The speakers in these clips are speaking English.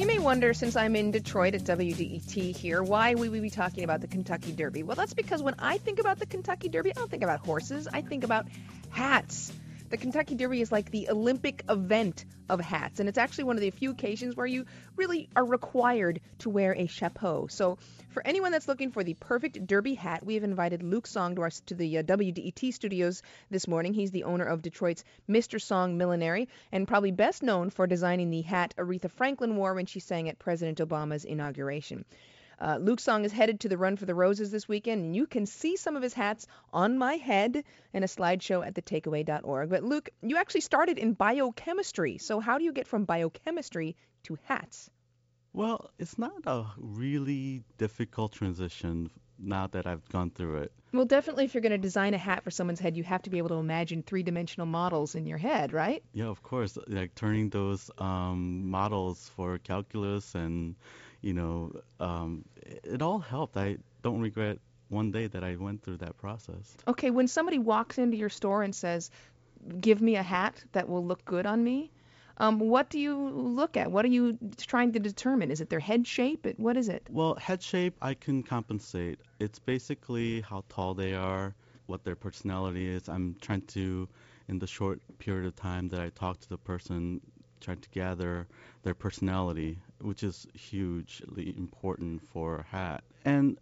You may wonder, since I'm in Detroit at WDET here, why we would be talking about the Kentucky Derby. Well, that's because when I think about the Kentucky Derby, I don't think about horses. I think about hats. The Kentucky Derby is like the Olympic event of hats, and it's actually one of the few occasions where you really are required to wear a chapeau. So, for anyone that's looking for the perfect Derby hat, we have invited Luke Song to, our, to the uh, WDET studios this morning. He's the owner of Detroit's Mr. Song Millinery, and probably best known for designing the hat Aretha Franklin wore when she sang at President Obama's inauguration. Uh, Luke Song is headed to the Run for the Roses this weekend, and you can see some of his hats on my head in a slideshow at thetakeaway.org. But Luke, you actually started in biochemistry. So how do you get from biochemistry to hats? Well, it's not a really difficult transition now that I've gone through it. Well, definitely if you're going to design a hat for someone's head, you have to be able to imagine three-dimensional models in your head, right? Yeah, of course. Like turning those um, models for calculus and you know, um, it all helped. I don't regret one day that I went through that process. Okay, when somebody walks into your store and says, "Give me a hat that will look good on me," um, what do you look at? What are you trying to determine? Is it their head shape? What is it? Well, head shape I can compensate. It's basically how tall they are, what their personality is. I'm trying to, in the short period of time that I talk to the person, try to gather their personality which is hugely important for a hat. And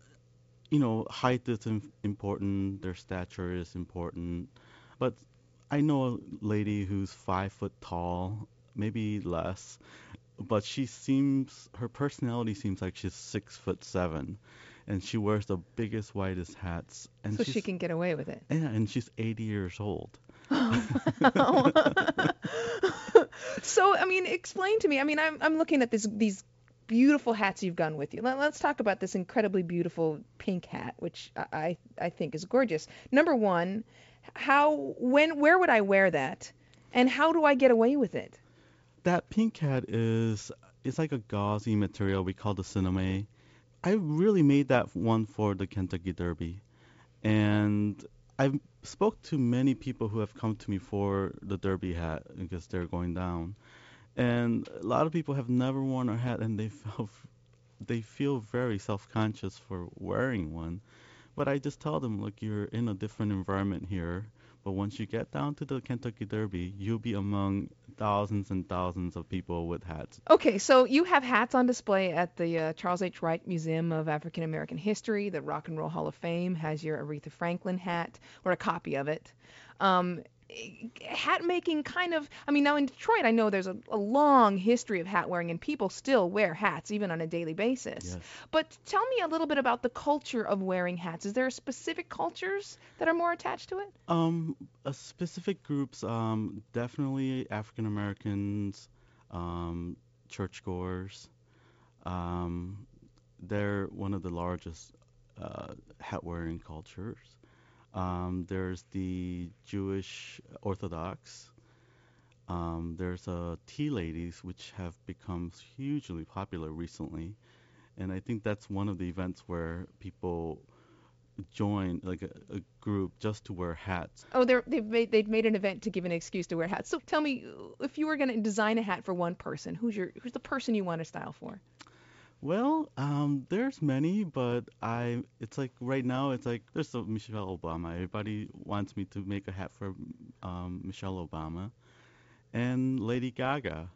you know, height is important, their stature is important. But I know a lady who's five foot tall, maybe less, but she seems her personality seems like she's six foot seven, and she wears the biggest, whitest hats. And so she can get away with it. Yeah, and she's 80 years old. so I mean, explain to me. I mean, I'm I'm looking at this these beautiful hats you've gone with you. Let, us talk about this incredibly beautiful pink hat, which I I think is gorgeous. Number one, how when where would I wear that, and how do I get away with it? That pink hat is it's like a gauzy material we call the sinamay. I really made that one for the Kentucky Derby, and I've spoke to many people who have come to me for the derby hat because they're going down, and a lot of people have never worn a hat and they feel they feel very self-conscious for wearing one. But I just tell them, look, you're in a different environment here. But once you get down to the Kentucky Derby, you'll be among thousands and thousands of people with hats. Okay, so you have hats on display at the uh, Charles H. Wright Museum of African American History. The Rock and Roll Hall of Fame has your Aretha Franklin hat, or a copy of it. Um, hat making kind of i mean now in detroit i know there's a, a, long history of hat wearing and people still wear hats even on a daily basis. Yes. but tell me a little bit about the culture of wearing hats. Is there specific cultures that are more attached to it? Um specific groups um definitely african americans um churchgoers. Um they're one of the largest uh, hat wearing cultures um, there's the Jewish Orthodox. Um, there's uh, tea ladies, which have become hugely popular recently, and I think that's one of the events where people join like a, a group just to wear hats. Oh, they're, they've made they've made an event to give an excuse to wear hats. So tell me, if you were going to design a hat for one person, who's your who's the person you want to style for? Well, um, there's many, but I it's like right now it's like there's a Michelle Obama. Everybody wants me to make a hat for um, Michelle Obama, and Lady Gaga.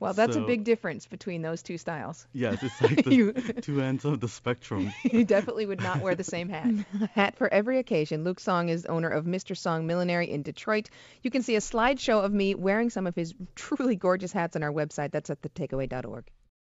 Well, that's so, a big difference between those two styles. Yes, it's like the you, two ends of the spectrum. you definitely would not wear the same hat. hat for every occasion. Luke Song is owner of Mr. Song Millinery in Detroit. You can see a slideshow of me wearing some of his truly gorgeous hats on our website. That's at thetakeaway.org.